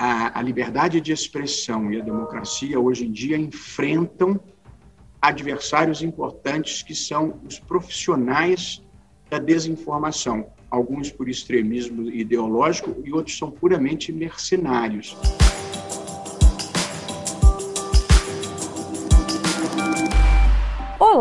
a, a liberdade de expressão e a democracia hoje em dia enfrentam adversários importantes que são os profissionais da desinformação, alguns por extremismo ideológico e outros são puramente mercenários.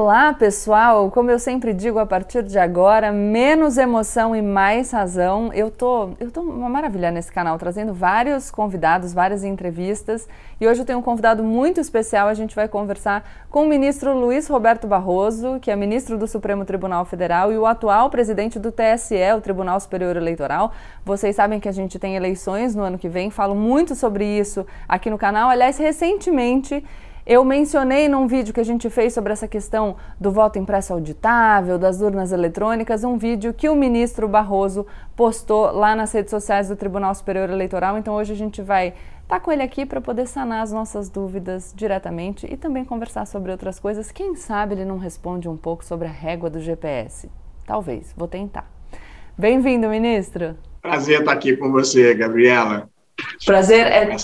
Olá, pessoal! Como eu sempre digo, a partir de agora, menos emoção e mais razão. Eu tô, eu tô uma maravilha nesse canal, trazendo vários convidados, várias entrevistas. E hoje eu tenho um convidado muito especial. A gente vai conversar com o ministro Luiz Roberto Barroso, que é ministro do Supremo Tribunal Federal e o atual presidente do TSE, o Tribunal Superior Eleitoral. Vocês sabem que a gente tem eleições no ano que vem, falo muito sobre isso aqui no canal. Aliás, recentemente eu mencionei num vídeo que a gente fez sobre essa questão do voto impresso auditável, das urnas eletrônicas, um vídeo que o ministro Barroso postou lá nas redes sociais do Tribunal Superior Eleitoral. Então hoje a gente vai estar tá com ele aqui para poder sanar as nossas dúvidas diretamente e também conversar sobre outras coisas. Quem sabe ele não responde um pouco sobre a régua do GPS. Talvez, vou tentar. Bem-vindo, ministro. Prazer estar aqui com você, Gabriela. Prazer é.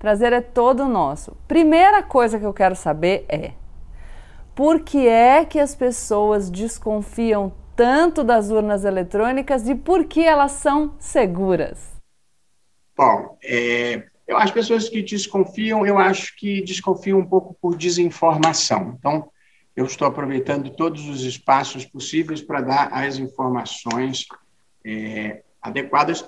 Prazer é todo nosso. Primeira coisa que eu quero saber é: por que é que as pessoas desconfiam tanto das urnas eletrônicas e por que elas são seguras? Bom, é, eu, as pessoas que desconfiam, eu acho que desconfiam um pouco por desinformação. Então, eu estou aproveitando todos os espaços possíveis para dar as informações é, adequadas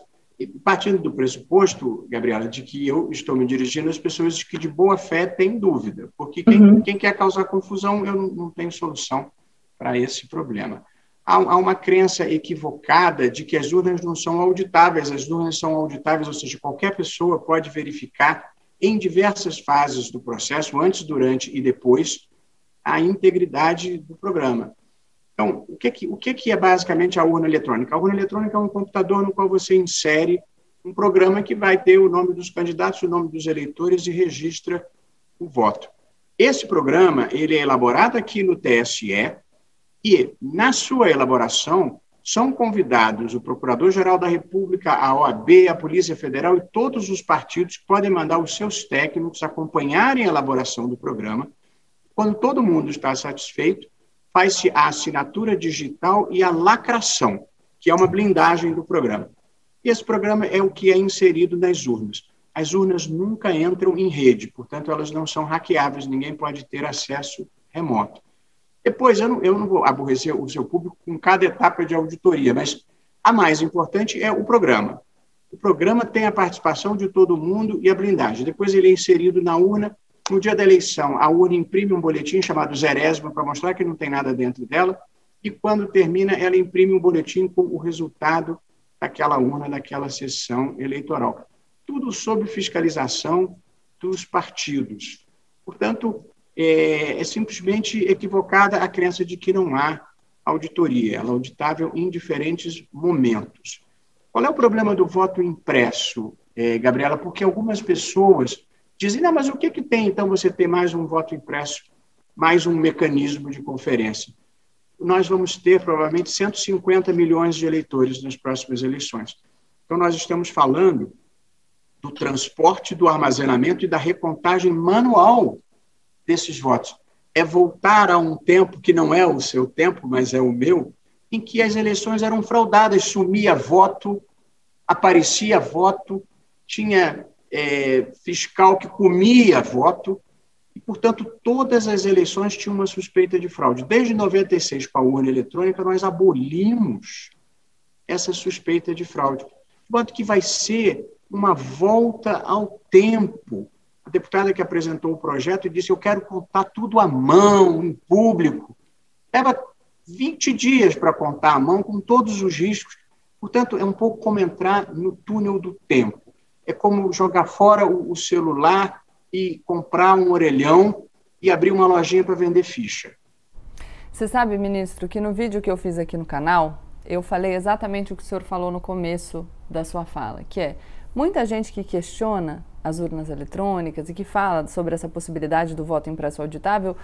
partindo do pressuposto, Gabriela, de que eu estou me dirigindo às pessoas que de boa fé têm dúvida, porque quem, uhum. quem quer causar confusão, eu não, não tenho solução para esse problema. Há, há, uma crença equivocada de que as urnas não são auditáveis, as urnas são auditáveis, ou seja, qualquer pessoa pode verificar em diversas fases do processo, antes, durante e depois, a integridade do programa. Então, o que, que, o que, que é basicamente a urna eletrônica? A urna eletrônica é um computador no qual você insere um programa que vai ter o nome dos candidatos, o nome dos eleitores e registra o voto. Esse programa ele é elaborado aqui no TSE e, na sua elaboração, são convidados o Procurador-Geral da República, a OAB, a Polícia Federal e todos os partidos que podem mandar os seus técnicos acompanharem a elaboração do programa. Quando todo mundo está satisfeito, faz-se a assinatura digital e a lacração, que é uma blindagem do programa. E esse programa é o que é inserido nas urnas. As urnas nunca entram em rede, portanto, elas não são hackeáveis, ninguém pode ter acesso remoto. Depois, eu não, eu não vou aborrecer o seu público com cada etapa de auditoria, mas a mais importante é o programa. O programa tem a participação de todo mundo e a blindagem. Depois ele é inserido na urna no dia da eleição, a urna imprime um boletim chamado zerésima para mostrar que não tem nada dentro dela, e quando termina, ela imprime um boletim com o resultado daquela urna, daquela sessão eleitoral. Tudo sob fiscalização dos partidos. Portanto, é, é simplesmente equivocada a crença de que não há auditoria. Ela é auditável em diferentes momentos. Qual é o problema do voto impresso, é, Gabriela? Porque algumas pessoas dizem, não, mas o que, que tem, então, você ter mais um voto impresso, mais um mecanismo de conferência? Nós vamos ter, provavelmente, 150 milhões de eleitores nas próximas eleições. Então, nós estamos falando do transporte, do armazenamento e da recontagem manual desses votos. É voltar a um tempo que não é o seu tempo, mas é o meu, em que as eleições eram fraudadas, sumia voto, aparecia voto, tinha é, fiscal que comia voto, e, portanto, todas as eleições tinham uma suspeita de fraude. Desde 96, com a urna eletrônica, nós abolimos essa suspeita de fraude. De modo que vai ser uma volta ao tempo. A deputada que apresentou o projeto disse: Eu quero contar tudo à mão, em público. Leva 20 dias para contar à mão, com todos os riscos. Portanto, é um pouco como entrar no túnel do tempo é como jogar fora o, celular e comprar um orelhão e abrir uma lojinha para vender ficha. Você sabe, ministro, que no vídeo que eu fiz aqui no canal, eu falei exatamente o que o senhor falou no começo da sua fala, que é muita gente que questiona as urnas eletrônicas e que fala sobre essa possibilidade do voto impresso auditável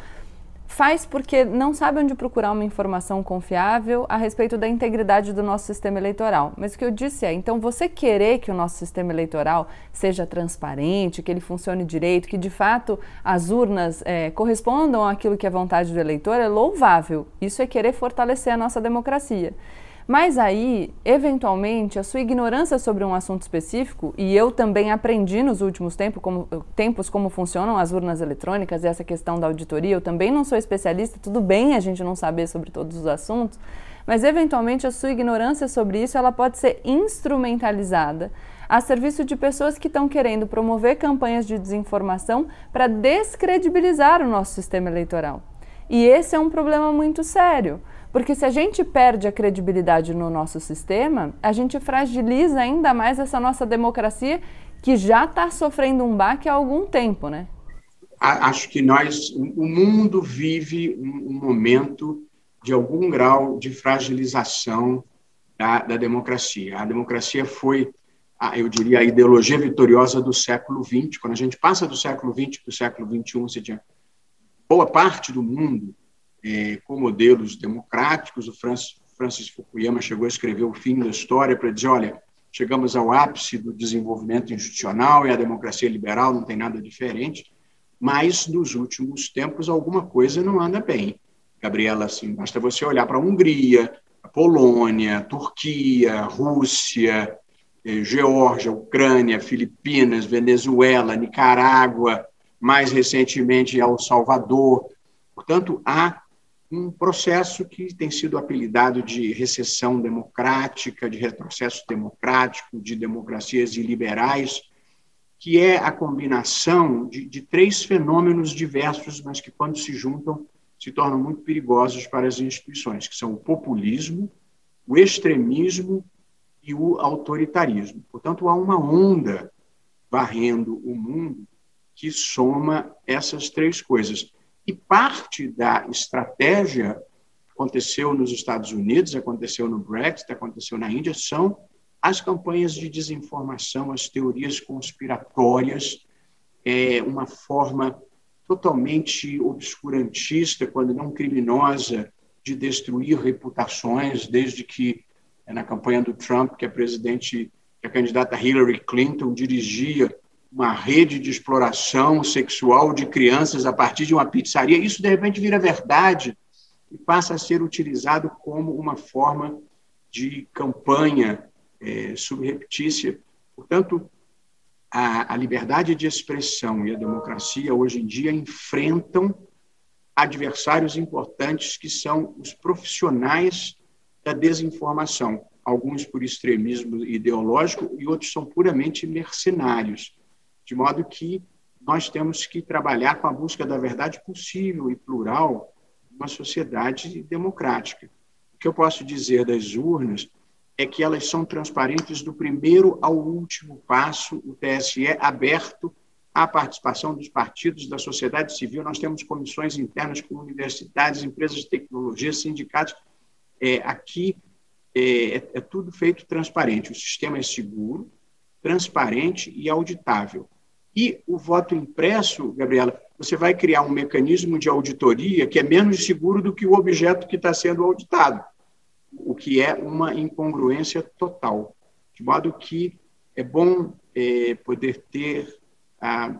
faz porque não sabe onde procurar uma informação confiável a respeito da integridade do nosso sistema eleitoral. Mas o que eu disse é: então você querer que o nosso sistema eleitoral seja transparente, que ele funcione direito, que de fato as urnas é, correspondam àquilo que é vontade do eleitor, é louvável. Isso é querer fortalecer a nossa democracia. Mas aí, eventualmente, a sua ignorância sobre um assunto específico, e eu também aprendi nos últimos tempos como, tempos como funcionam as urnas eletrônicas e essa questão da auditoria, eu também não sou especialista, tudo bem a gente não saber sobre todos os assuntos, mas eventualmente a sua ignorância sobre isso ela pode ser instrumentalizada a serviço de pessoas que estão querendo promover campanhas de desinformação para descredibilizar o nosso sistema eleitoral. E esse é um problema muito sério. Porque se a gente perde a credibilidade no nosso sistema, a gente fragiliza ainda mais essa nossa democracia que já está sofrendo um baque há algum tempo, né? Acho que nós, o mundo vive um momento de algum grau de fragilização da, da democracia. A democracia foi, eu diria, a ideologia vitoriosa do século XX. Quando a gente passa do século XX para o século XXI, você tinha boa parte do mundo é, com modelos democráticos. O Francis, Francis Fukuyama chegou a escrever o fim da história para dizer: olha, chegamos ao ápice do desenvolvimento institucional e a democracia liberal não tem nada diferente, mas nos últimos tempos alguma coisa não anda bem. Gabriela, assim, basta você olhar para a Hungria, a Polônia, a Turquia, a Rússia, eh, Geórgia, Ucrânia, Filipinas, Venezuela, Nicarágua, mais recentemente El Salvador. Portanto, há um processo que tem sido apelidado de recessão democrática, de retrocesso democrático, de democracias iliberais, que é a combinação de, de, três fenômenos diversos, mas que, quando se juntam, se tornam muito perigosos para as instituições, que são o populismo, o extremismo e o autoritarismo. Portanto, há uma onda varrendo o mundo que soma essas três coisas. E parte da estratégia aconteceu nos Estados Unidos, aconteceu no Brexit, aconteceu na Índia, são as campanhas de desinformação, as teorias conspiratórias, é uma forma totalmente obscurantista, quando não criminosa, de destruir reputações, desde que é, na campanha do Trump, que a presidente, que a candidata Hillary Clinton dirigia uma rede de exploração sexual de crianças a partir de uma pizzaria, isso de repente vira verdade e passa a ser utilizado como uma forma de campanha é, subreptícia. Portanto, a, a liberdade de expressão e a democracia hoje em dia enfrentam adversários importantes que são os profissionais da desinformação, alguns por extremismo ideológico e outros são puramente mercenários. De modo que nós temos que trabalhar com a busca da verdade possível e plural uma sociedade democrática. O que eu posso dizer das urnas é que elas são transparentes do primeiro ao último passo, o TSE é aberto à participação dos partidos, da sociedade civil. Nós temos comissões internas com universidades, empresas de tecnologia, sindicatos. É, aqui é, é, é tudo feito transparente. O sistema é seguro, transparente e auditável. E o voto impresso, Gabriela, você vai criar um mecanismo de auditoria que é menos seguro do que o objeto que está sendo auditado, o que é uma incongruência total. De modo que é bom é, poder ter a,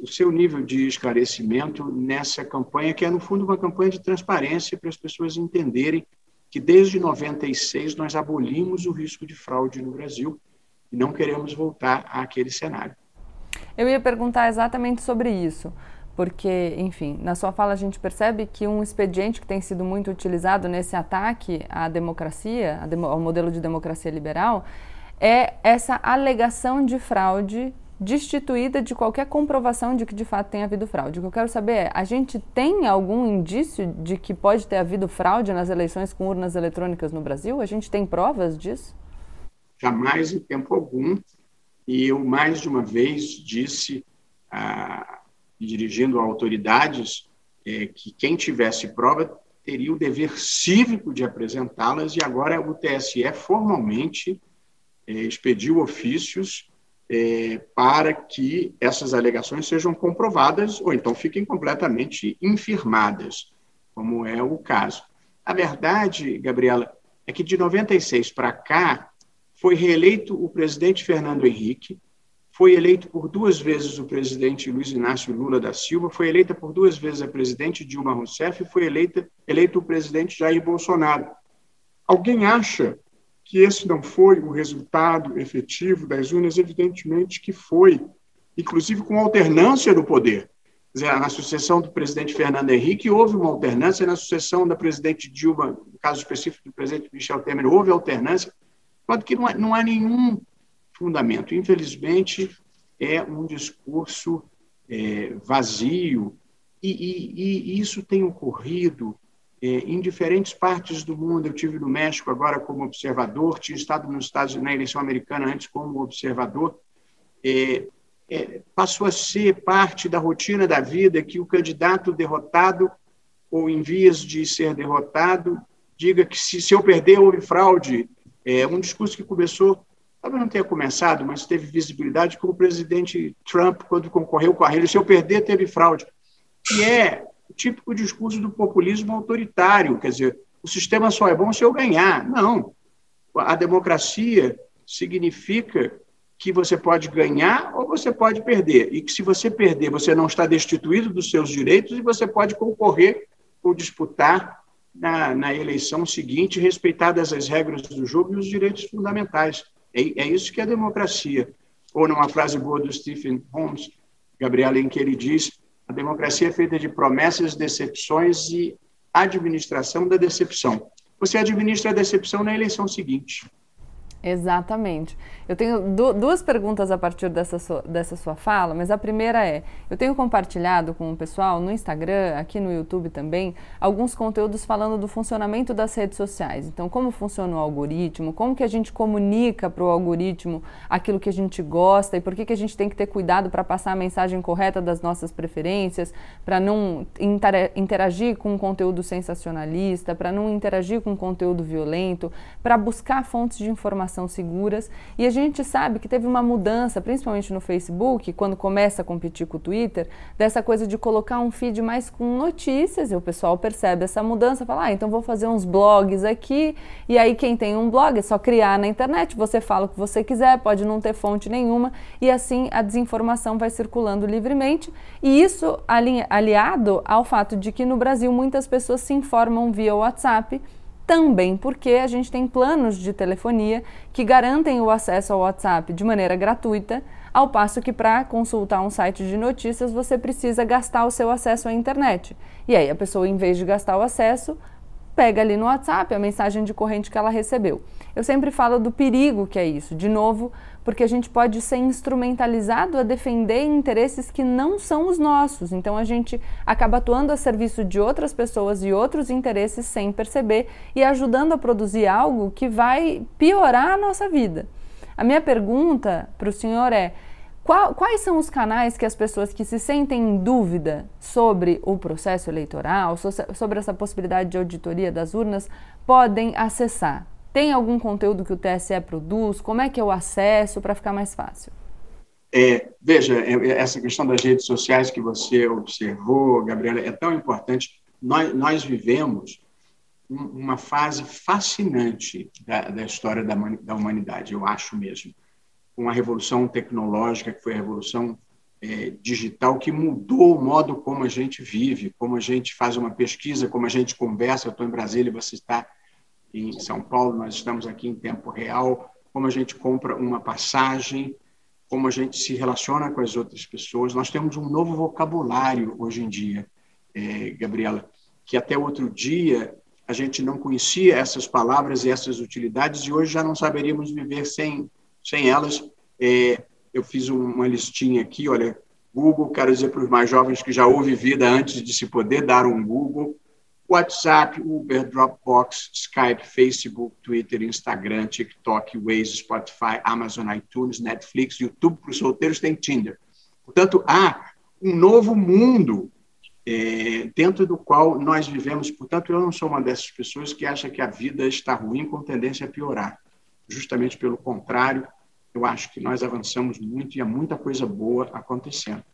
o seu nível de esclarecimento nessa campanha, que é, no fundo, uma campanha de transparência para as pessoas entenderem que, desde 96, nós abolimos o risco de fraude no Brasil e não queremos voltar àquele cenário. Eu ia perguntar exatamente sobre isso, porque, enfim, na sua fala a gente percebe que um expediente que tem sido muito utilizado nesse ataque à democracia, ao modelo de democracia liberal, é essa alegação de fraude destituída de qualquer comprovação de que de fato tem havido fraude. O que eu quero saber é: a gente tem algum indício de que pode ter havido fraude nas eleições com urnas eletrônicas no Brasil? A gente tem provas disso? Jamais em tempo algum e eu, mais de uma vez, disse, ah, dirigindo a autoridades, é, que quem tivesse prova teria o dever cívico de apresentá-las, e agora o TSE formalmente é, expediu ofícios é, para que essas alegações sejam comprovadas ou então fiquem completamente infirmadas, como é o caso. A verdade, Gabriela, é que de 96 para cá foi reeleito o presidente Fernando Henrique, foi eleito por duas vezes o presidente Luiz Inácio Lula da Silva, foi eleita por duas vezes a presidente Dilma Rousseff e foi eleita, eleito o presidente Jair Bolsonaro. Alguém acha que esse não foi o resultado efetivo das urnas? Evidentemente que foi, inclusive com alternância do poder. Na sucessão do presidente Fernando Henrique, houve uma alternância, na sucessão da presidente Dilma, no caso específico do presidente Michel Temer, houve alternância, quando que não há, não há nenhum fundamento. Infelizmente, é um discurso é, vazio, e, e, e, isso tem ocorrido é, em diferentes partes do mundo. Eu tive no México agora como observador, tinha estado nos Estados na eleição americana antes como observador. É, é, passou a ser parte da rotina da vida que o candidato derrotado ou em vias de ser derrotado diga que se, se eu perder houve fraude. É um discurso que começou talvez não tenha começado, mas teve visibilidade com o presidente Trump, quando concorreu com a Hillary. Se eu perder, teve fraude. E é o típico discurso do populismo autoritário, quer dizer, o sistema só é bom se eu ganhar. Não. A democracia significa que você pode ganhar ou você pode perder. E que se você perder, você não está destituído dos seus direitos e você pode concorrer ou disputar na, na eleição seguinte, respeitadas as regras do jogo e os direitos fundamentais. É, é isso que é democracia. Ou numa frase boa do Stephen Holmes, Gabriela, em que ele diz: a democracia é feita de promessas, decepções e administração da decepção. Você administra a decepção na eleição seguinte. Exatamente. Eu tenho duas perguntas a partir dessa sua, dessa sua fala, mas a primeira é: eu tenho compartilhado com o pessoal no Instagram, aqui no YouTube também, alguns conteúdos falando do funcionamento das redes sociais. Então, como funciona o algoritmo, como que a gente comunica para o algoritmo aquilo que a gente gosta e por que, que a gente tem que ter cuidado para passar a mensagem correta das nossas preferências, para não interagir com um conteúdo sensacionalista, para não interagir com conteúdo violento, para buscar fontes de informação seguras. E a gente sabe que teve uma mudança, principalmente no Facebook, quando começa a competir com o Twitter, dessa coisa de colocar um feed mais com notícias, e o pessoal percebe essa mudança, fala, ah, então vou fazer uns blogs aqui, e aí quem tem um blog é só criar na internet, você fala o que você quiser, pode não ter fonte nenhuma, e assim a desinformação vai circulando livremente, e isso aliado ao fato de que no Brasil muitas pessoas se informam via WhatsApp, também porque a gente tem planos de telefonia que garantem o acesso ao WhatsApp de maneira gratuita, ao passo que para consultar um site de notícias você precisa gastar o seu acesso à internet. E aí a pessoa, em vez de gastar o acesso, pega ali no WhatsApp a mensagem de corrente que ela recebeu. Eu sempre falo do perigo que é isso, de novo, porque a gente pode ser instrumentalizado a defender interesses que não são os nossos. Então a gente acaba atuando a serviço de outras pessoas e outros interesses sem perceber e ajudando a produzir algo que vai piorar a nossa vida. A minha pergunta para o senhor é: qual, quais são os canais que as pessoas que se sentem em dúvida sobre o processo eleitoral, sobre essa possibilidade de auditoria das urnas, podem acessar? Tem algum conteúdo que o TSE produz? Como é que o acesso para ficar mais fácil? É, veja, é, é, essa questão das redes sociais que você observou, Gabriela, é tão importante. Nós, nós vivemos uma fase fascinante da, da história da, da humanidade, eu acho mesmo com a revolução tecnológica, que foi a revolução é, digital, que mudou o modo como a gente vive, como a gente faz uma pesquisa, como a gente conversa. Eu estou em Brasília, você está em São Paulo, nós estamos aqui em tempo real, como a gente compra uma passagem, como a gente se relaciona com as outras pessoas. Nós temos um novo vocabulário hoje em dia, é, Gabriela, que até outro dia a gente não conhecia essas palavras e essas utilidades e hoje já não saberíamos viver sem sem elas, é, eu fiz uma listinha aqui, olha, Google, quero dizer para os mais jovens que já houve vida antes de se poder dar um Google, WhatsApp, Uber, Dropbox, Skype, Facebook, Twitter, Instagram, TikTok, Waze, Spotify, Amazon, iTunes, Netflix, YouTube para os solteiros tem Tinder. Portanto, há um novo mundo é, dentro do qual nós vivemos. Portanto, eu não sou uma dessas pessoas que acha que a vida está ruim com tendência a piorar. Justamente pelo contrário, eu acho que nós avançamos muito e há muita coisa boa acontecendo.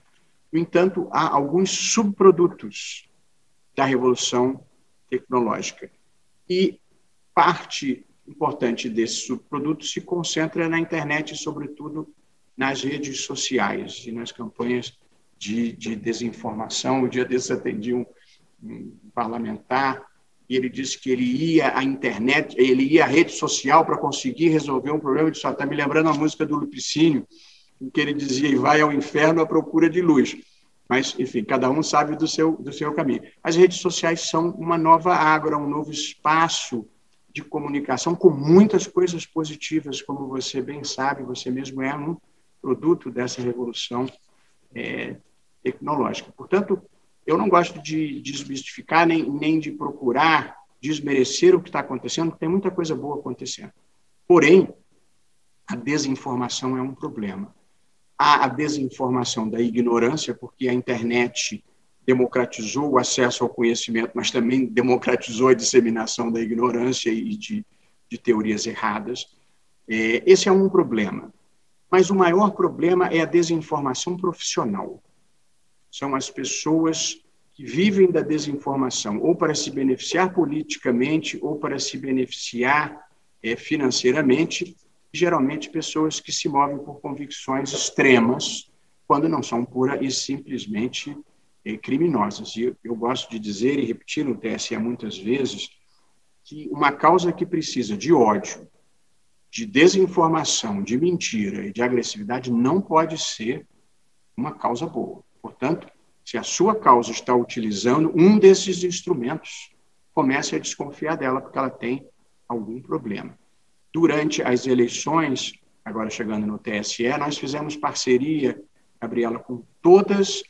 No entanto, há alguns subprodutos da revolução tecnológica. E parte importante desse subproduto se concentra na internet, sobretudo nas redes sociais e nas campanhas de, de desinformação. O dia desses atendi um, um parlamentar e ele disse que ele ia à internet, ele ia à rede social para conseguir resolver um problema. Eu disse, está me lembrando a música do Lupicínio, em que ele dizia, vai ao inferno à procura de luz. Mas, enfim, cada um sabe do seu, do seu caminho. As redes sociais são uma nova ágora, um novo espaço de comunicação com muitas coisas positivas, como você bem sabe, você mesmo é um produto dessa revolução é, tecnológica. Portanto, eu não gosto de desmistificar nem, nem de procurar desmerecer o que está acontecendo, porque tem muita coisa boa acontecendo. Porém, a desinformação é um problema. Há a desinformação da ignorância, porque a internet democratizou o acesso ao conhecimento, mas também democratizou a disseminação da ignorância e de, de teorias erradas. É, esse é um problema. Mas o maior problema é a desinformação profissional são as pessoas que vivem da desinformação, ou para se beneficiar politicamente, ou para se beneficiar é, financeiramente, geralmente pessoas que se movem por convicções extremas, quando não são pura e simplesmente é, criminosas. E eu, eu gosto de dizer e repetir no TSE muitas vezes que uma causa que precisa de ódio, de desinformação, de mentira e de agressividade não pode ser uma causa boa. Portanto, se a sua causa está utilizando um desses instrumentos, comece a desconfiar dela, porque ela tem algum problema. Durante as eleições, agora chegando no TSE, nós fizemos parceria, Gabriela, com todas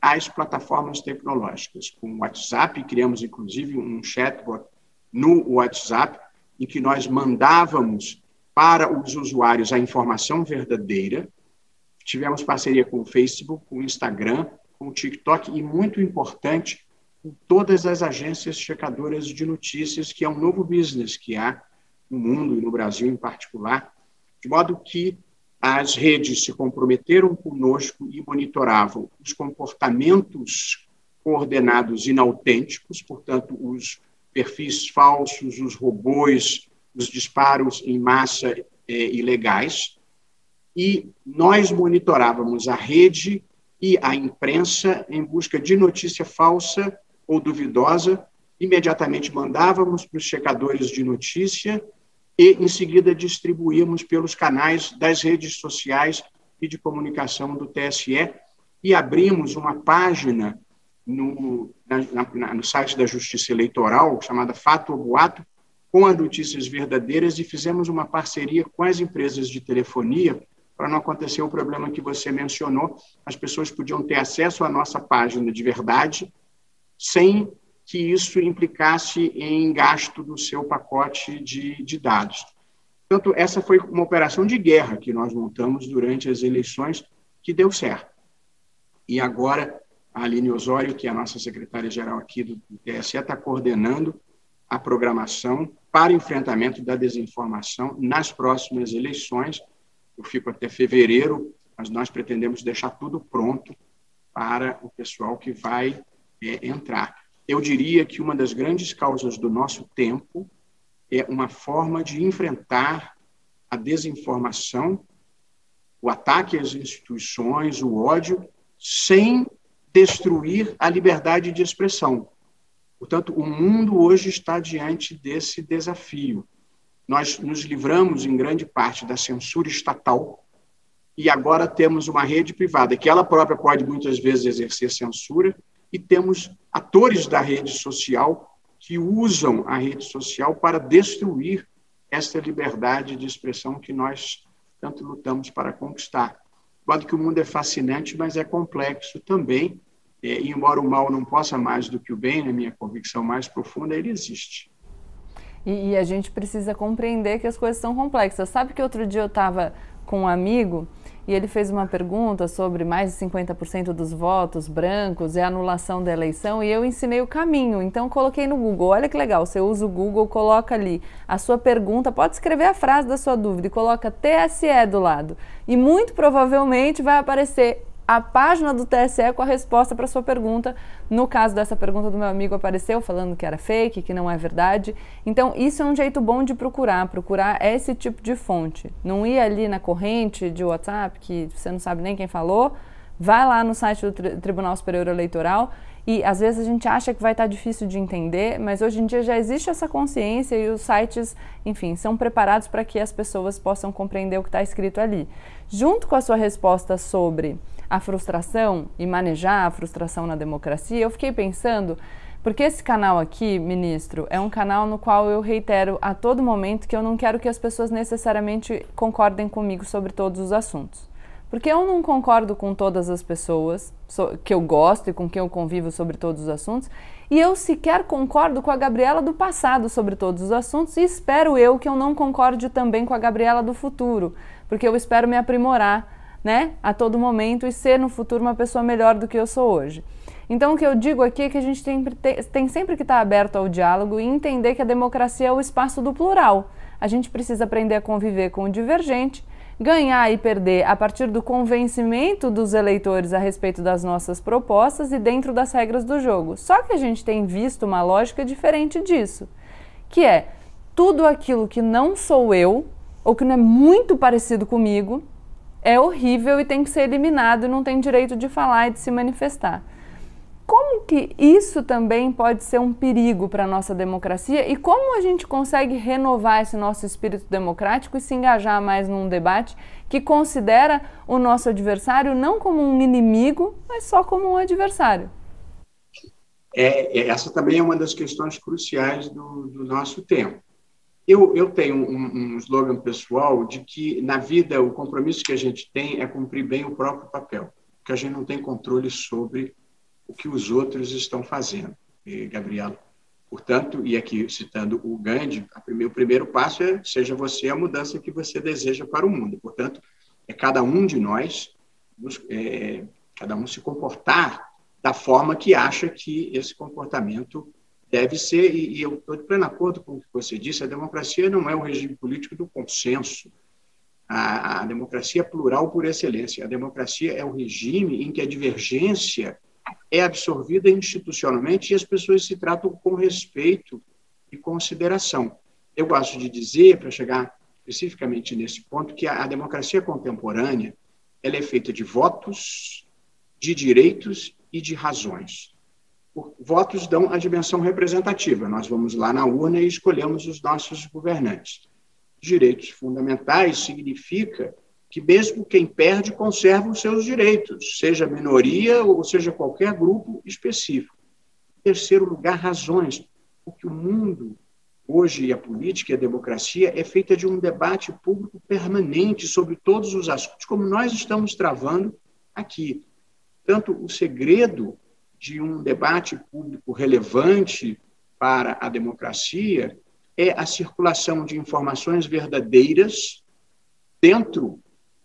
as plataformas tecnológicas. Com o WhatsApp, criamos inclusive um chatbot no WhatsApp, em que nós mandávamos para os usuários a informação verdadeira, Tivemos parceria com o Facebook, com o Instagram, com o TikTok e, muito importante, com todas as agências checadoras de notícias, que é um novo business que há no mundo e no Brasil em particular, de modo que as redes se comprometeram conosco e monitoravam os comportamentos coordenados inautênticos, portanto, os perfis falsos, os robôs, os disparos em massa eh, ilegais, e nós monitorávamos a rede e a imprensa em busca de notícia falsa ou duvidosa, imediatamente mandávamos para os checadores de notícia e, em seguida, distribuímos pelos canais das redes sociais e de comunicação do TSE e. Abrimos uma página no, na, na, no site da Justiça Eleitoral, chamada Fato ou Boato, com as notícias verdadeiras e fizemos uma parceria com as empresas de telefonia para não acontecer o problema que você mencionou. As pessoas podiam ter acesso à nossa página de verdade sem que isso implicasse em gasto do seu pacote de, de dados. Portanto, essa foi uma operação de guerra que nós montamos durante as eleições, que deu certo. E agora, a Aline Osório, que é a nossa secretária-geral aqui do TSE, está coordenando a programação para enfrentamento da desinformação nas próximas eleições, eu fico até fevereiro, mas nós pretendemos deixar tudo pronto para o pessoal que vai é, entrar. Eu diria que uma das grandes causas do nosso tempo é uma forma de enfrentar a desinformação, o ataque às instituições, o ódio, sem destruir a liberdade de expressão. Portanto, o mundo hoje está diante desse desafio nós nos livramos, em grande parte, da censura estatal e agora temos uma rede privada que ela própria pode muitas vezes exercer censura e temos atores da rede social que usam a rede social para destruir esta liberdade de expressão que nós tanto lutamos para conquistar. Modo que o mundo é fascinante, mas é complexo também, é, embora o mal não possa mais do que o bem, na minha convicção mais profunda, ele existe. E, e, a gente precisa compreender que as coisas são complexas. Sabe que outro dia eu estava com um amigo e ele fez uma pergunta sobre mais de 50% dos votos brancos e anulação da eleição e eu ensinei o caminho. Então coloquei no Google. Olha que legal, você usa o Google, coloca ali a sua pergunta, pode escrever a frase da sua dúvida e coloca TSE do lado. E muito provavelmente vai aparecer a página do TSE com a resposta para sua pergunta. No caso dessa pergunta do meu amigo apareceu falando que era fake, que não é verdade. Então, isso é um jeito bom de procurar, procurar esse tipo de fonte. Não ir ali na corrente de WhatsApp que você não sabe nem quem falou. Vai lá no site do Tribunal Superior Eleitoral e às vezes a gente acha que vai estar difícil de entender, mas hoje em dia já existe essa consciência e os sites, enfim, são preparados para que as pessoas possam compreender o que está escrito ali. Junto com a sua resposta sobre a frustração e manejar a frustração na democracia, eu fiquei pensando, porque esse canal aqui, ministro, é um canal no qual eu reitero a todo momento que eu não quero que as pessoas necessariamente concordem comigo sobre todos os assuntos. Porque eu não concordo com todas as pessoas que eu gosto e com quem eu convivo sobre todos os assuntos, e eu sequer concordo com a Gabriela do passado sobre todos os assuntos, e espero eu que eu não concorde também com a Gabriela do futuro, porque eu espero me aprimorar né, a todo momento e ser no futuro uma pessoa melhor do que eu sou hoje. Então, o que eu digo aqui é que a gente tem, tem sempre que estar aberto ao diálogo e entender que a democracia é o espaço do plural. A gente precisa aprender a conviver com o divergente, ganhar e perder a partir do convencimento dos eleitores a respeito das nossas propostas e dentro das regras do jogo. Só que a gente tem visto uma lógica diferente disso, que é tudo aquilo que não sou eu ou que não é muito parecido comigo, é horrível e tem que ser eliminado não tem direito de falar e de se manifestar. Como que isso também pode ser um perigo para a nossa democracia e como a gente consegue renovar esse nosso espírito democrático e se engajar mais num debate que considera o nosso adversário não como um inimigo, mas só como um adversário? É, é essa também é uma das questões cruciais do, do nosso tempo. Eu, eu tenho um, um slogan pessoal de que, na vida, o compromisso que a gente tem é cumprir bem o próprio papel, porque a gente não tem controle sobre o que os outros estão fazendo, e, Gabriela. Portanto, e aqui citando o Gandhi, o primeiro passo é seja você a mudança que você deseja para o mundo. Portanto, é cada um de nós, é, cada um se comportar da forma que acha que esse comportamento deve ser, e, e eu estou de pleno acordo com o que você disse, a democracia não é o regime político do consenso. A, a, democracia é plural por excelência. A democracia é o regime em que a divergência é absorvida institucionalmente e as pessoas se tratam com respeito e consideração. Eu gosto de dizer, para chegar especificamente nesse ponto, que a, a democracia contemporânea ela é feita de votos, de direitos e de razões votos dão a dimensão representativa. Nós vamos lá na urna e escolhemos os nossos governantes. Direitos fundamentais significa que mesmo quem perde conserva os seus direitos, seja minoria ou seja qualquer grupo específico. Em terceiro lugar, razões, porque o mundo hoje a política e a democracia é feita de um debate público permanente sobre todos os assuntos, como nós estamos travando aqui. Tanto o segredo de um debate público relevante para a democracia é a circulação de informações verdadeiras dentro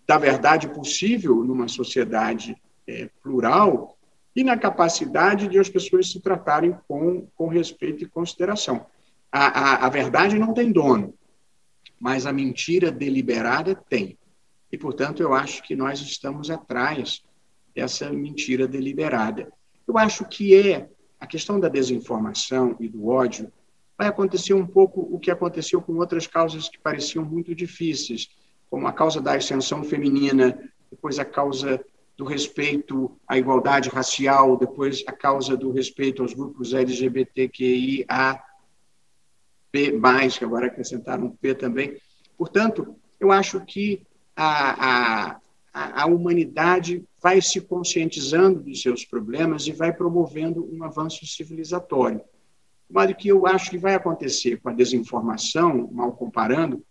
da verdade possível numa sociedade é, plural e na capacidade de as pessoas se tratarem com, com respeito e consideração. A, a, a verdade não tem dono, mas a mentira deliberada tem. E, portanto, eu acho que nós estamos atrás dessa mentira deliberada. Eu acho que é a questão da desinformação e do ódio vai acontecer um pouco o que aconteceu com outras causas que pareciam muito difíceis, como a causa da ascensão feminina, depois a causa do respeito à igualdade racial, depois a causa do respeito aos grupos LGBTQIA+, que agora acrescentaram P também. Portanto, eu acho que a, a, a, a humanidade vai se conscientizando dos seus problemas e vai promovendo um avanço civilizatório. Mas o que eu acho que vai acontecer com a desinformação, mal comparando,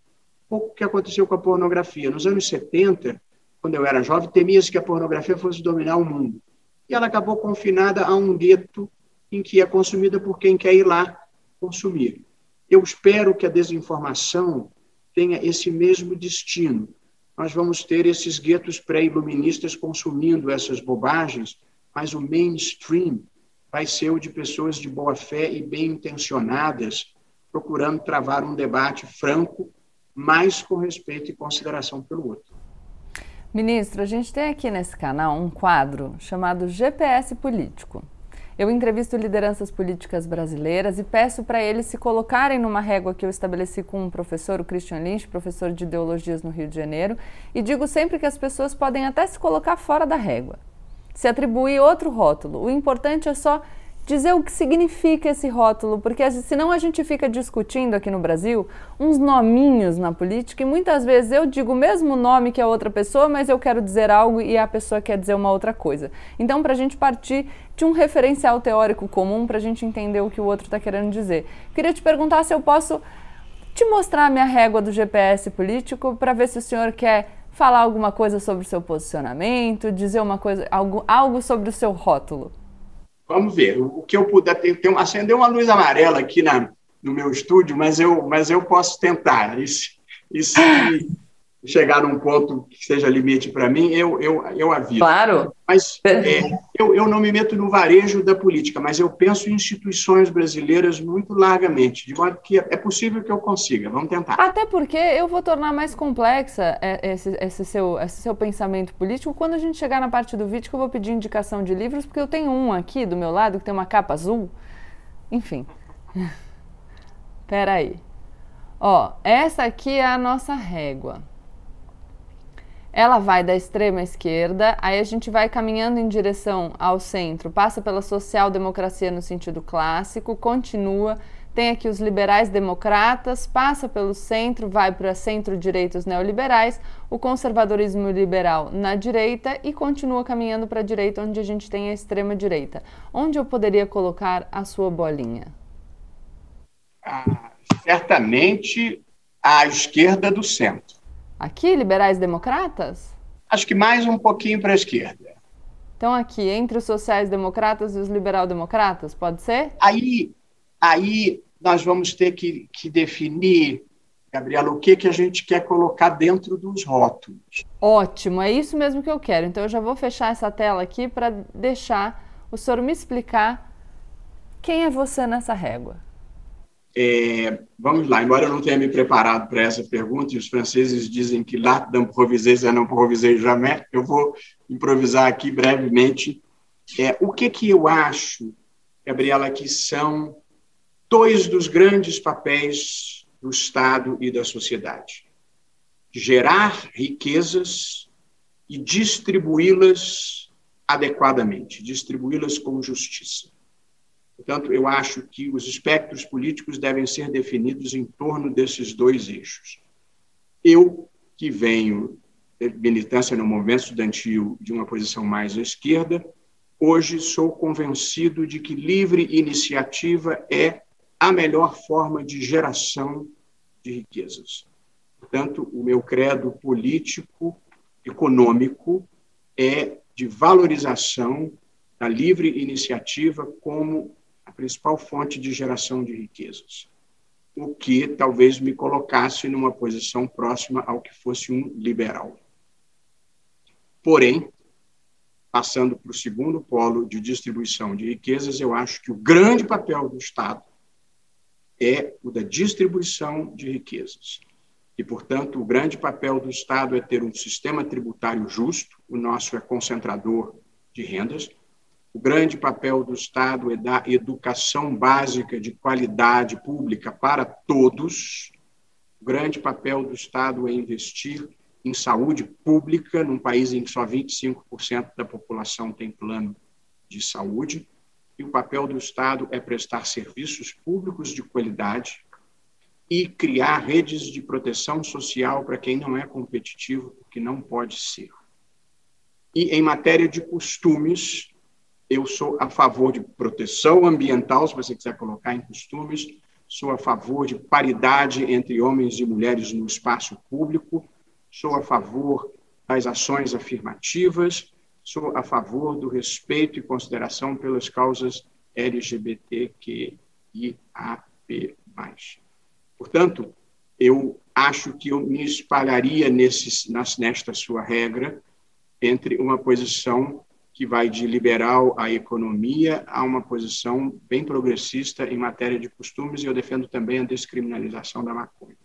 pouco que aconteceu com a pornografia. Nos anos 70, quando eu era jovem, temia-se que a pornografia fosse dominar o mundo. E ela acabou confinada a um gueto em que é consumida por quem quer ir lá consumir. Eu espero que a desinformação tenha esse mesmo destino, nós vamos ter esses guetos pré-iluministas consumindo essas bobagens, mas o mainstream vai ser o de pessoas de boa fé e bem intencionadas, procurando travar um debate franco, mas com respeito e consideração pelo outro. Ministro, a gente tem aqui nesse canal um quadro chamado GPS Político. Eu entrevisto lideranças políticas brasileiras e peço para eles se colocarem numa régua que eu estabeleci com um professor, o Christian Lynch, professor de ideologias no Rio de Janeiro, e digo sempre que as pessoas podem até se colocar fora da régua, se atribuir outro rótulo. O importante é só dizer o que significa esse rótulo, porque senão a gente fica discutindo aqui no Brasil uns nominhos na política e muitas vezes eu digo o mesmo nome que a outra pessoa, mas eu quero dizer algo e a pessoa quer dizer uma outra coisa. Então, para a gente partir de um referencial teórico comum, para a gente entender o que o outro está querendo dizer, queria te perguntar se eu posso te mostrar a minha régua do GPS político para ver se o senhor quer falar alguma coisa sobre o seu posicionamento, dizer uma coisa, algo, algo sobre o seu rótulo. Vamos ver. O que eu puder. Tem, tem, acendeu uma luz amarela aqui na, no meu estúdio, mas eu, mas eu posso tentar. E se chegar num ponto que seja limite para mim, eu, eu, eu aviso. Claro. Mas é, eu, eu não me meto no varejo da política, mas eu penso em instituições brasileiras muito largamente, de modo que é possível que eu consiga. Vamos tentar. Até porque eu vou tornar mais complexa é, esse, esse, seu, esse seu pensamento político quando a gente chegar na parte do vídeo que eu vou pedir indicação de livros, porque eu tenho um aqui do meu lado que tem uma capa azul. Enfim. Peraí. Ó, essa aqui é a nossa régua ela vai da extrema esquerda, aí a gente vai caminhando em direção ao centro, passa pela social-democracia no sentido clássico, continua, tem aqui os liberais democratas, passa pelo centro, vai para centro-direita os neoliberais, o conservadorismo liberal na direita e continua caminhando para a direita, onde a gente tem a extrema-direita. Onde eu poderia colocar a sua bolinha? Ah, certamente à esquerda do centro. Aqui, liberais democratas? Acho que mais um pouquinho para a esquerda. Então, aqui, entre os sociais-democratas e os liberal-democratas, pode ser? Aí, aí nós vamos ter que, que definir, Gabriela, o que, que a gente quer colocar dentro dos rótulos. Ótimo, é isso mesmo que eu quero. Então, eu já vou fechar essa tela aqui para deixar o senhor me explicar quem é você nessa régua. É, vamos lá, embora eu não tenha me preparado para essa pergunta, e os franceses dizem que lá d'improviser, ça não improviser jamais, eu vou improvisar aqui brevemente. É, o que, que eu acho, Gabriela, que são dois dos grandes papéis do Estado e da sociedade? Gerar riquezas e distribuí-las adequadamente, distribuí-las com justiça. Portanto, eu acho que os espectros políticos devem ser definidos em torno desses dois eixos. Eu, que venho militância no movimento estudantil de uma posição mais à esquerda, hoje sou convencido de que livre iniciativa é a melhor forma de geração de riquezas. Portanto, o meu credo político, econômico, é de valorização da livre iniciativa como principal fonte de geração de riquezas, o que talvez me colocasse numa posição próxima ao que fosse um liberal. Porém, passando para o segundo polo de distribuição de riquezas, eu acho que o grande papel do Estado é o da distribuição de riquezas. E, portanto, o grande papel do Estado é ter um sistema tributário justo, o nosso é concentrador de rendas, o grande papel do Estado é dar educação básica de qualidade pública para todos. O grande papel do Estado é investir em saúde pública, num país em que só 25% da população tem plano de saúde. E o papel do Estado é prestar serviços públicos de qualidade e criar redes de proteção social para quem não é competitivo, que não pode ser. E em matéria de costumes, eu sou a favor de proteção ambiental, se você quiser colocar em costumes, sou a favor de paridade entre homens e mulheres no espaço público, sou a favor das ações afirmativas, sou a favor do respeito e consideração pelas causas LGBTQIAP+. Portanto, eu acho que eu me espalharia nesse, nesta sua regra entre uma posição que vai de liberal à economia a uma posição bem progressista em matéria de costumes, e eu defendo também a descriminalização da maconha.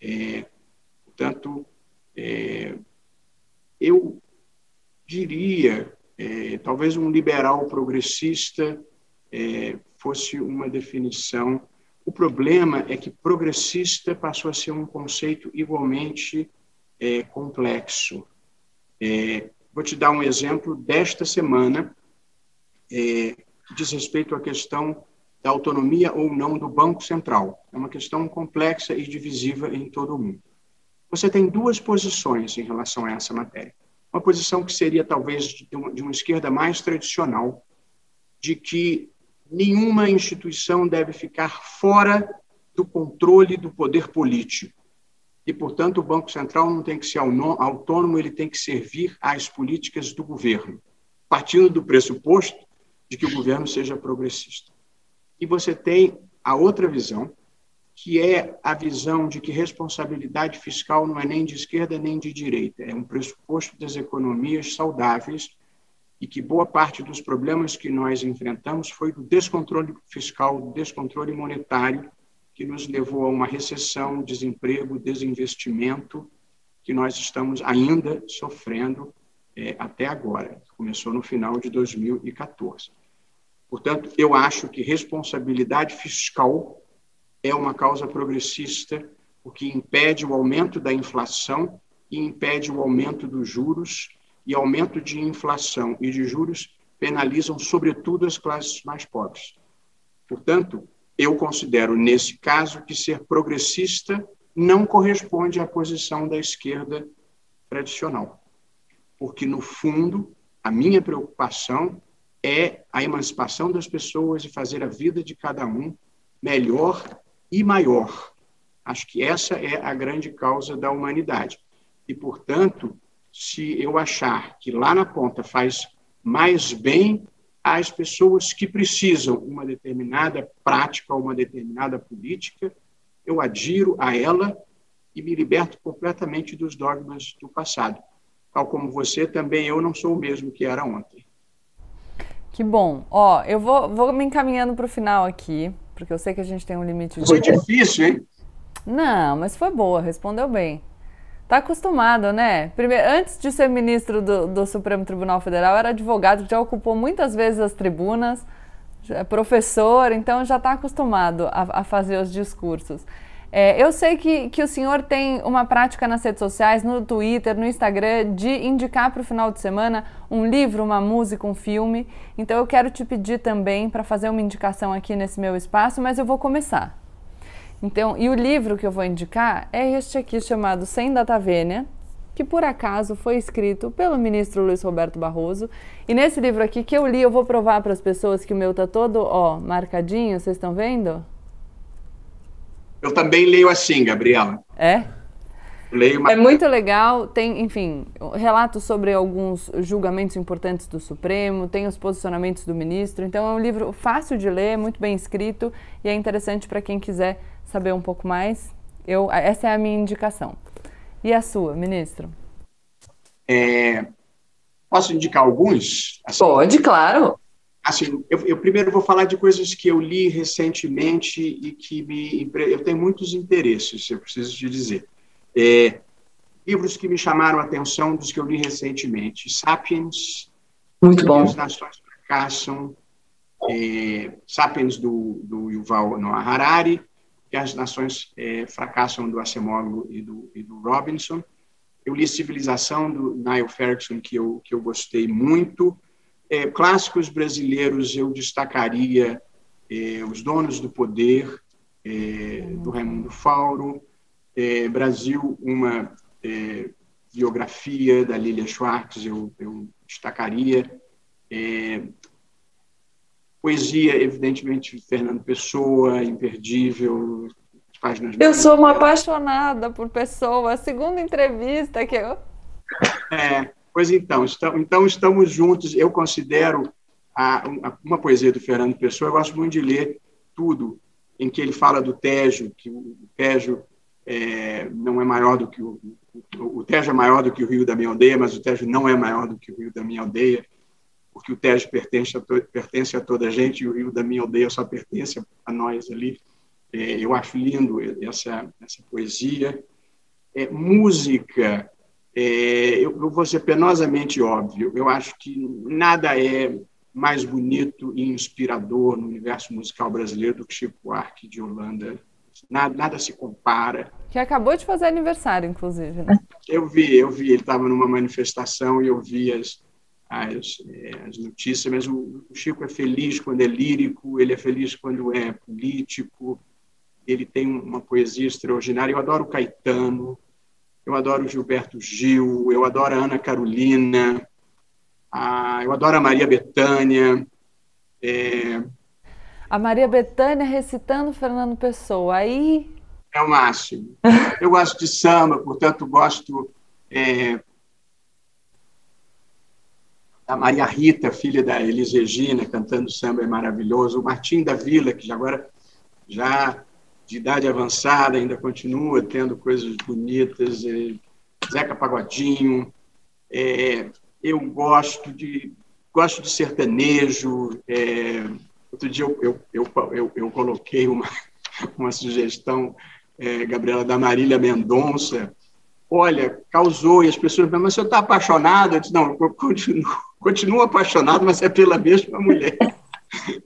É, portanto, é, eu diria, é, talvez um liberal progressista é, fosse uma definição. O problema é que progressista passou a ser um conceito igualmente é, complexo. Vou te dar um exemplo desta semana, é, diz respeito à questão da autonomia ou não do Banco Central. É uma questão complexa e divisiva em todo o mundo. Você tem duas posições em relação a essa matéria. Uma posição que seria talvez de uma, de uma esquerda mais tradicional, de que nenhuma instituição deve ficar fora do controle do poder político e, portanto, o Banco Central não tem que ser autônomo, ele tem que servir às políticas do governo, partindo do pressuposto de que o governo seja progressista. E você tem a outra visão, que é a visão de que responsabilidade fiscal não é nem de esquerda nem de direita, é um pressuposto das economias saudáveis e que boa parte dos problemas que nós enfrentamos foi do descontrole fiscal, do descontrole monetário que nos levou a uma recessão, desemprego, desinvestimento, que nós estamos ainda sofrendo é, até agora. Começou no final de 2014. Portanto, eu acho que responsabilidade fiscal é uma causa progressista, porque impede o aumento da inflação e impede o aumento dos juros, e aumento de inflação e de juros penalizam, sobretudo, as classes mais pobres. Portanto, eu considero, nesse caso, que ser progressista não corresponde à posição da esquerda tradicional. Porque, no fundo, a minha preocupação é a emancipação das pessoas e fazer a vida de cada um melhor e maior. Acho que essa é a grande causa da humanidade. E, portanto, se eu achar que lá na ponta faz mais bem às pessoas que precisam uma determinada prática, uma determinada política, eu adiro a ela e me liberto completamente dos dogmas do passado. Tal como você, também eu não sou o mesmo que era ontem. Que bom. Ó, eu vou, vou me encaminhando para o final aqui, porque eu sei que a gente tem um limite de. Foi difícil, hein? Não, mas foi boa, respondeu bem. Tá acostumado, né? Primeiro, antes de ser ministro do, do Supremo Tribunal Federal, era advogado, já ocupou muitas vezes as tribunas, é professor, então já está acostumado a, a, fazer os discursos. É, eu sei que, que o senhor tem uma prática nas redes sociais, no Twitter, no Instagram, de indicar para o final de semana um livro, uma música, um filme. Então eu quero te pedir também para fazer uma indicação aqui nesse meu espaço, mas eu vou começar. Então, e o livro que eu vou indicar é este aqui chamado Sem Data Vênia, que por acaso foi escrito pelo ministro Luiz Roberto Barroso. E nesse livro aqui que eu li, eu vou provar para as pessoas que o meu tá todo, ó, marcadinho, vocês estão vendo? Eu também leio assim, Gabriela. É? Leio. É muito legal, tem, enfim, relatos sobre alguns julgamentos importantes do Supremo, tem os posicionamentos do ministro, então é um livro fácil de ler, muito bem escrito e é interessante para quem quiser saber um pouco mais, eu, essa é a minha indicação. E a sua, ministro? É, posso indicar alguns? Assim, Pode, claro. Assim, eu, eu, primeiro vou falar de coisas que eu li recentemente e que me eu tenho muitos interesses, eu preciso te dizer. É, livros que me chamaram a atenção dos que eu li recentemente: *Sapiens*, muito bom. As Nações Fracassam, é, *Sapiens* do, do Yuval Noah Harari, que as nações é, fracassam do Acemoglu e do, e do Robinson. Eu li Civilização, do Niall Ferguson, que eu, que eu gostei muito. É, clássicos brasileiros, eu destacaria é, Os Donos do Poder, é, do Raimundo Fauro. É, Brasil, uma é, biografia da Lilia Schwartz, eu, eu destacaria. Poesia, evidentemente, Fernando Pessoa, imperdível, páginas. Eu sou uma apaixonada por Pessoa, a segunda entrevista que eu. É, pois então, estamos, então estamos juntos. Eu considero a, uma poesia do Fernando Pessoa, eu gosto muito de ler tudo em que ele fala do Tejo, que o Tejo é, não é maior do que o, o Tejo é maior do que o rio da minha aldeia, mas o Tejo não é maior do que o rio da minha aldeia, porque o Tejo pertence a, to, pertence a toda a gente e o rio da minha aldeia só pertence a nós ali. É, eu acho lindo essa, essa poesia. É, música, é, eu, eu vou ser penosamente óbvio, eu acho que nada é mais bonito e inspirador no universo musical brasileiro do que Chico Buarque de Holanda nada, nada se compara. Que acabou de fazer aniversário, inclusive, né? Eu vi, eu vi, ele estava numa manifestação e eu vi as, as, é, as notícias, mas o, o, Chico é feliz quando é lírico, ele é feliz quando é político, ele tem uma poesia extraordinária. Eu adoro Caetano, eu adoro Gilberto Gil, eu adoro a Ana Carolina, a, eu adoro a Maria Bethânia, é, a Maria Bethânia recitando Fernando Pessoa. Aí. É o máximo. Eu gosto de samba, portanto, gosto é, da Maria Rita, filha da Elis Regina, cantando samba é maravilhoso. O Martim da Vila, que agora já de idade avançada ainda continua tendo coisas bonitas. É, Zeca Pagodinho. É, eu gosto de gosto de sertanejo. É, Outro dia eu, eu, eu, eu, eu coloquei uma, uma sugestão, é, Gabriela, da Marília Mendonça. Olha, causou, e as pessoas mas você está apaixonado? Eu disse, não, eu continuo, continuo apaixonado, mas é pela mesma mulher.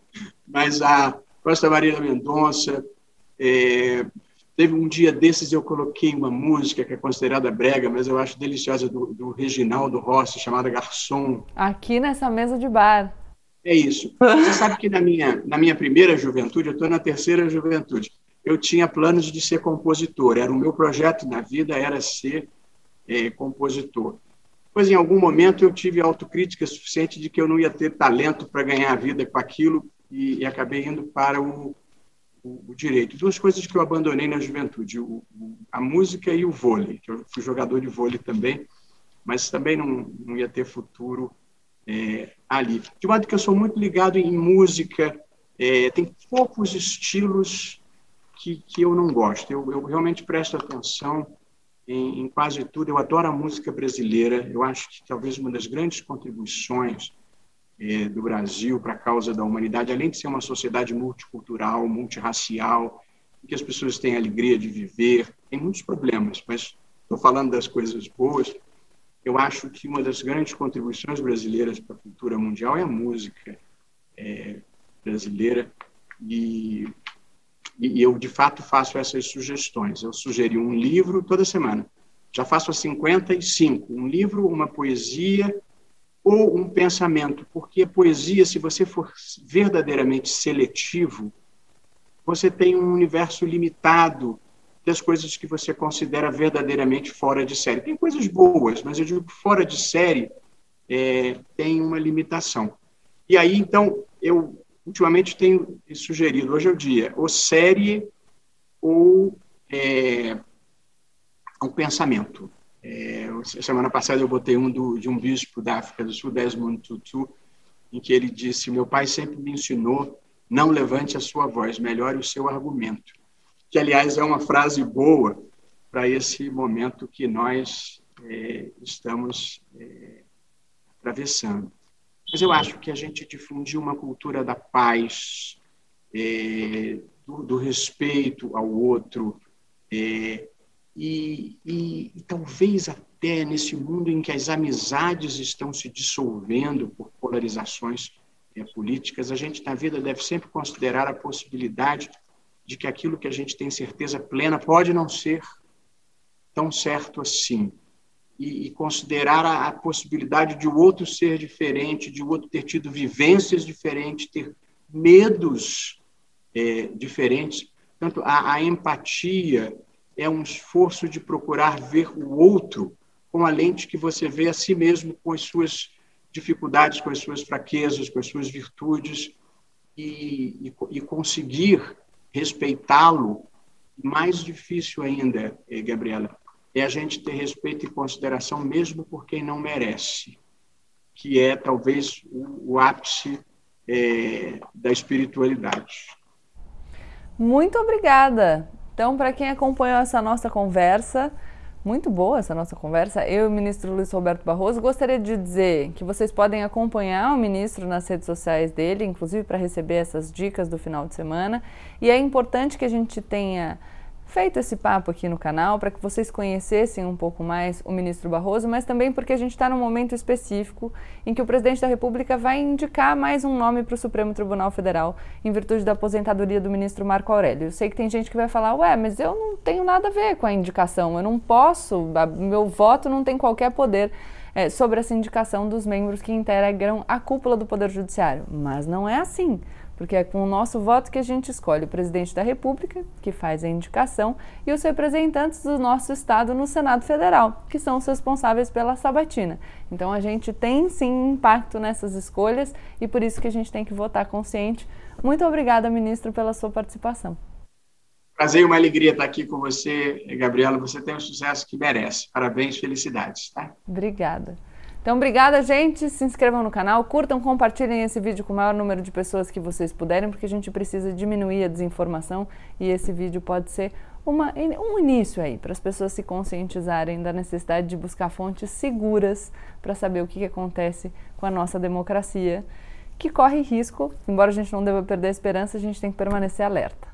mas a Costa Marília Mendonça, é, teve um dia desses eu coloquei uma música que é considerada brega, mas eu acho deliciosa, do, do Reginaldo Rossi, chamada Garçom. Aqui nessa mesa de bar. É isso. Você sabe que na minha, na minha primeira juventude, eu estou na terceira juventude, eu tinha planos de ser compositor. Era o meu projeto na vida era ser é, compositor. Pois em algum momento eu tive autocrítica suficiente de que eu não ia ter talento para ganhar a vida com aquilo e, e acabei indo para o, o, o, direito. Duas coisas que eu abandonei na juventude: o, a música e o vôlei. Eu fui jogador de vôlei também, mas também não, não ia ter futuro é, ali. De modo que eu sou muito ligado em música, é, tem poucos estilos que, que eu não gosto. Eu, eu realmente presto atenção em, em, quase tudo. Eu adoro a música brasileira. Eu acho que talvez uma das grandes contribuições é, do Brasil para a causa da humanidade, além de ser uma sociedade multicultural, multirracial, que as pessoas têm alegria de viver, tem muitos problemas, mas estou falando das coisas boas eu acho que uma das grandes contribuições brasileiras para a cultura mundial é a música é, brasileira e, e, eu de fato faço essas sugestões. Eu sugeri um livro toda semana. Já faço a 55, um livro, uma poesia ou um pensamento, porque a poesia, se você for verdadeiramente seletivo, você tem um universo limitado das coisas que você considera verdadeiramente fora de série. Tem coisas boas, mas eu digo que fora de série é, tem uma limitação. E aí, então, eu ultimamente tenho sugerido, hoje é o dia, ou série ou é, um pensamento. É, semana passada eu botei um do, de um bispo da África do Sul, Desmond Tutu, em que ele disse: Meu pai sempre me ensinou, não levante a sua voz, melhore o seu argumento que, aliás, é uma frase boa para esse momento que nós é, estamos é, atravessando. Mas eu acho que a gente difundir uma cultura da paz, é, do, do, respeito ao outro, é, e, e, e, talvez até nesse mundo em que as amizades estão se dissolvendo por polarizações é, políticas, a gente na vida deve sempre considerar a possibilidade de que aquilo que a gente tem certeza plena pode não ser tão certo assim. E, e considerar a, a, possibilidade de o outro ser diferente, de o outro ter tido vivências diferentes, ter medos é, diferentes. Portanto, a, a empatia é um esforço de procurar ver o outro com a lente que você vê a si mesmo, com as suas dificuldades, com as suas fraquezas, com as suas virtudes, e, e, e conseguir respeitá-lo, mais difícil ainda, eh, Gabriela, é a gente ter respeito e consideração mesmo por quem não merece, que é talvez o, o ápice é, da espiritualidade. Muito obrigada Então, para quem acompanhou essa nossa conversa, muito boa essa nossa conversa. Eu e o ministro Luiz Roberto Barroso gostaria de dizer que vocês podem acompanhar o ministro nas redes sociais dele, inclusive para receber essas dicas do final de semana. E é importante que a gente tenha feito esse papo aqui no canal para que vocês conhecessem um pouco mais o ministro Barroso, mas também porque a gente está num momento específico em que o presidente da República vai indicar mais um nome para o Supremo Tribunal Federal em virtude da aposentadoria do ministro Marco Aurélio. Eu sei que tem gente que vai falar, ué, mas eu não tenho nada a ver com a indicação, eu não posso, meu voto não tem qualquer poder. É, sobre essa indicação dos membros que integram a cúpula do Poder Judiciário. Mas não é assim porque é com o nosso voto que a gente escolhe o presidente da República, que faz a indicação, e os representantes do nosso estado no Senado Federal, que são os responsáveis pela sabatina. Então a gente tem sim impacto nessas escolhas e por isso que a gente tem que votar consciente. Muito obrigada, ministro, pela sua participação. Prazer e uma alegria estar aqui com você, Gabriela. Você tem o sucesso que merece. Parabéns, felicidades. Tá? Obrigada. Então, obrigada, gente. Se inscrevam no canal, curtam, compartilhem esse vídeo com o maior número de pessoas que vocês puderem, porque a gente precisa diminuir a desinformação e esse vídeo pode ser uma, um início aí para as pessoas se conscientizarem da necessidade de buscar fontes seguras para saber o que, que acontece com a nossa democracia, que corre risco, embora a gente não deva perder a esperança, a gente tem que permanecer alerta.